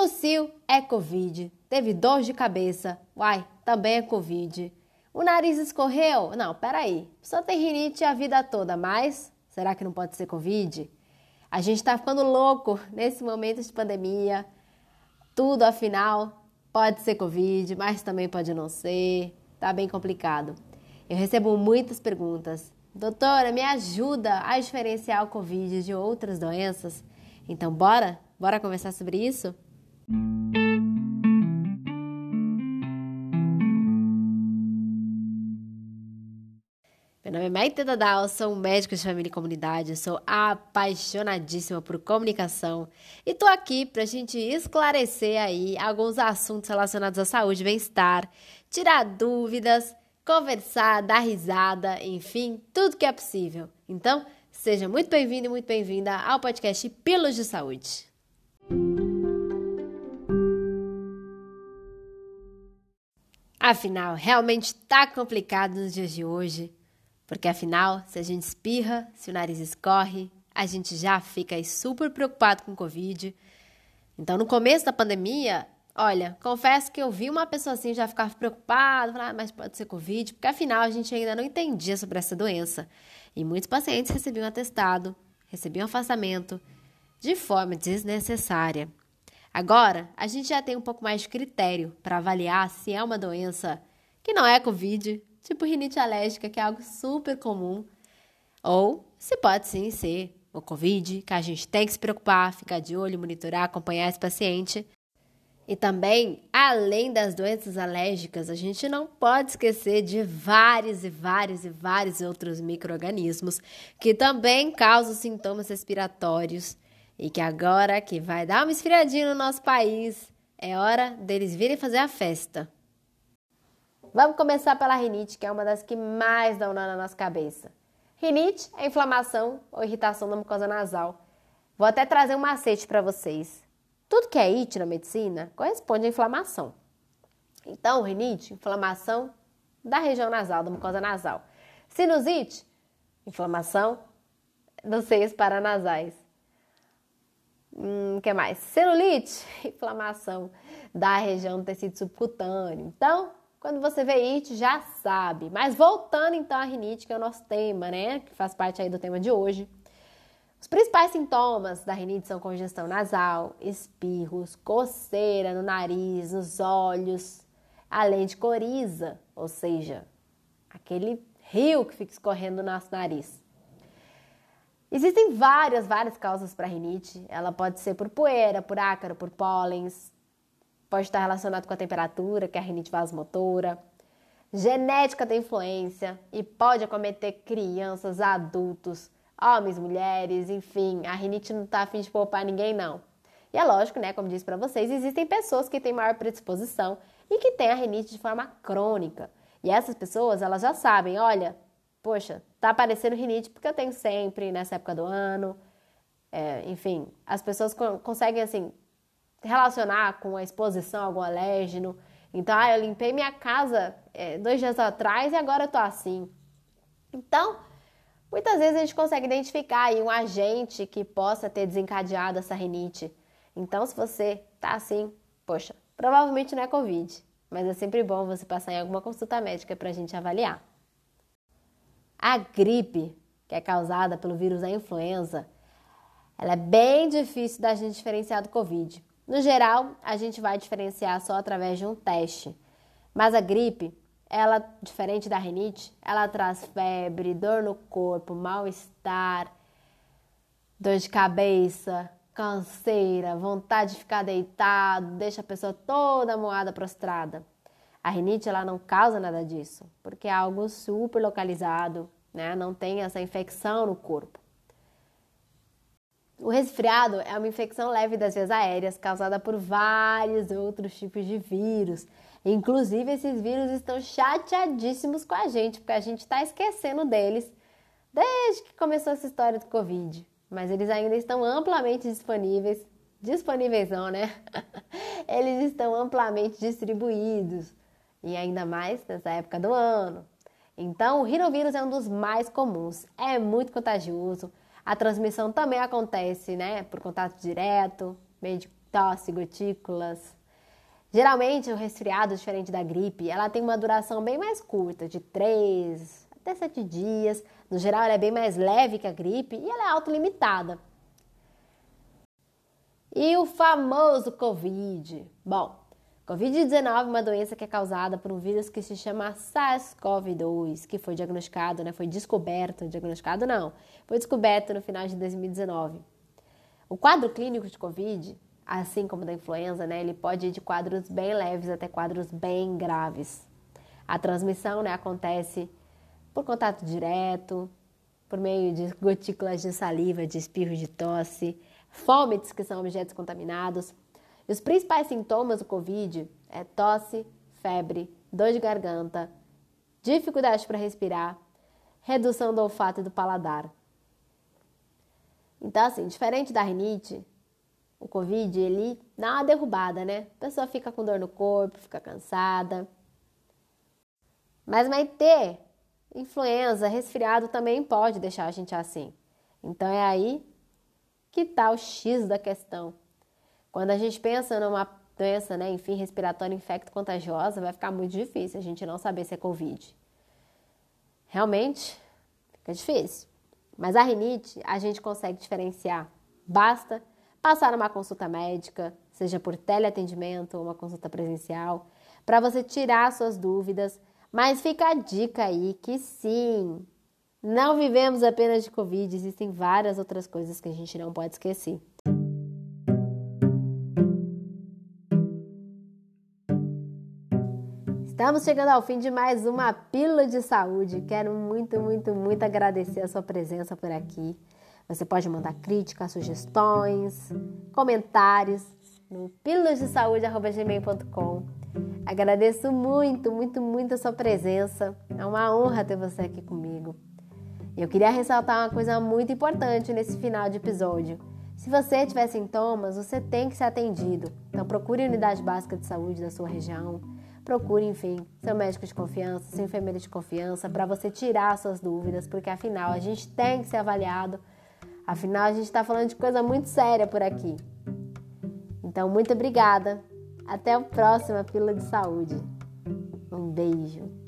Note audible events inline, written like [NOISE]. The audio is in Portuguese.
Tossiu é Covid. Teve dor de cabeça. Uai, também é Covid. O nariz escorreu? Não, peraí. Só tem rinite a vida toda, mas será que não pode ser Covid? A gente tá ficando louco nesse momento de pandemia. Tudo, afinal, pode ser Covid, mas também pode não ser. Tá bem complicado. Eu recebo muitas perguntas. Doutora, me ajuda a diferenciar o Covid de outras doenças? Então, bora? Bora conversar sobre isso? Meu nome é Maite Dadal, sou médico de família e comunidade, sou apaixonadíssima por comunicação e tô aqui pra gente esclarecer aí alguns assuntos relacionados à saúde e bem-estar, tirar dúvidas, conversar, dar risada, enfim, tudo que é possível. Então, seja muito bem-vindo e muito bem-vinda ao podcast Pílulas de Saúde. Afinal, realmente tá complicado nos dias de hoje, porque afinal, se a gente espirra, se o nariz escorre, a gente já fica super preocupado com Covid. Então, no começo da pandemia, olha, confesso que eu vi uma pessoa assim já ficar preocupada, falar, ah, mas pode ser Covid, porque afinal a gente ainda não entendia sobre essa doença. E muitos pacientes recebiam atestado, recebiam afastamento de forma desnecessária. Agora, a gente já tem um pouco mais de critério para avaliar se é uma doença que não é Covid, tipo rinite alérgica, que é algo super comum, ou se pode sim ser o Covid, que a gente tem que se preocupar, ficar de olho, monitorar, acompanhar esse paciente. E também, além das doenças alérgicas, a gente não pode esquecer de vários e vários e vários outros micro-organismos que também causam sintomas respiratórios e que agora que vai dar uma esfriadinha no nosso país, é hora deles virem fazer a festa. Vamos começar pela rinite, que é uma das que mais dão nó na nossa cabeça. Rinite é inflamação ou irritação da mucosa nasal. Vou até trazer um macete para vocês. Tudo que é it na medicina corresponde à inflamação. Então, rinite, inflamação da região nasal, da mucosa nasal. Sinusite, inflamação dos seios paranasais. Hum, que mais? Celulite, inflamação da região do tecido subcutâneo. Então, quando você vê it, já sabe. Mas voltando então à rinite, que é o nosso tema, né? Que faz parte aí do tema de hoje. Os principais sintomas da rinite são congestão nasal, espirros, coceira no nariz, nos olhos, além de coriza, ou seja, aquele rio que fica escorrendo no nosso nariz. Existem várias, várias causas para rinite. Ela pode ser por poeira, por ácaro, por pólens. Pode estar relacionado com a temperatura, que é a rinite vasomotora. Genética tem influência e pode acometer crianças, adultos, homens, mulheres, enfim. A rinite não está afim de poupar ninguém, não. E é lógico, né, como disse para vocês, existem pessoas que têm maior predisposição e que têm a rinite de forma crônica. E essas pessoas, elas já sabem, olha, poxa, tá aparecendo rinite porque eu tenho sempre nessa época do ano. É, enfim, as pessoas co conseguem assim relacionar com a exposição a algum alérgeno. Então, ah, eu limpei minha casa é, dois dias atrás e agora eu tô assim. Então, muitas vezes a gente consegue identificar aí um agente que possa ter desencadeado essa rinite. Então, se você tá assim, poxa, provavelmente não é Covid, mas é sempre bom você passar em alguma consulta médica para a gente avaliar. A gripe, que é causada pelo vírus da influenza, ela é bem difícil da gente diferenciar do Covid. No geral, a gente vai diferenciar só através de um teste. Mas a gripe, ela, diferente da rinite, ela traz febre, dor no corpo, mal-estar, dor de cabeça, canseira, vontade de ficar deitado, deixa a pessoa toda moada, prostrada. A rinite ela não causa nada disso, porque é algo super localizado, né? Não tem essa infecção no corpo. O resfriado é uma infecção leve das vias aéreas causada por vários outros tipos de vírus. Inclusive, esses vírus estão chateadíssimos com a gente, porque a gente está esquecendo deles desde que começou essa história do Covid. Mas eles ainda estão amplamente disponíveis. Disponíveis não, né? [LAUGHS] eles estão amplamente distribuídos e ainda mais nessa época do ano. Então, o rinovírus é um dos mais comuns, é muito contagioso. A transmissão também acontece, né, por contato direto, meio de tosse, gotículas. Geralmente, o resfriado, diferente da gripe, ela tem uma duração bem mais curta, de 3 até 7 dias. No geral, ela é bem mais leve que a gripe e ela é autolimitada. E o famoso Covid? Bom, Covid-19 é uma doença que é causada por um vírus que se chama SARS-CoV-2, que foi diagnosticado, né, foi descoberto, diagnosticado não, foi descoberto no final de 2019. O quadro clínico de Covid, assim como da influenza, né, ele pode ir de quadros bem leves até quadros bem graves. A transmissão né, acontece por contato direto, por meio de gotículas de saliva, de espirro de tosse, fômites, que são objetos contaminados, e os principais sintomas do Covid é tosse, febre, dor de garganta, dificuldade para respirar, redução do olfato e do paladar. Então, assim, diferente da rinite, o Covid, ele dá uma derrubada, né? A pessoa fica com dor no corpo, fica cansada. Mas vai ter influenza, resfriado também pode deixar a gente assim. Então é aí que tá o X da questão. Quando a gente pensa numa doença, né, enfim, respiratória infecto-contagiosa, vai ficar muito difícil a gente não saber se é Covid. Realmente, fica difícil. Mas a rinite, a gente consegue diferenciar. Basta passar uma consulta médica, seja por teleatendimento ou uma consulta presencial, para você tirar suas dúvidas. Mas fica a dica aí que sim, não vivemos apenas de Covid, existem várias outras coisas que a gente não pode esquecer. Estamos chegando ao fim de mais uma Pílula de Saúde. Quero muito, muito, muito agradecer a sua presença por aqui. Você pode mandar críticas, sugestões, comentários no pílulasdesaúde.gmail.com Agradeço muito, muito, muito a sua presença. É uma honra ter você aqui comigo. Eu queria ressaltar uma coisa muito importante nesse final de episódio. Se você tiver sintomas, você tem que ser atendido. Então procure a unidade básica de saúde da sua região procure, enfim, seu médico de confiança, seu enfermeiro de confiança, para você tirar suas dúvidas, porque afinal a gente tem que ser avaliado. Afinal, a gente está falando de coisa muito séria por aqui. Então, muito obrigada. Até a próxima Pílula de Saúde. Um beijo.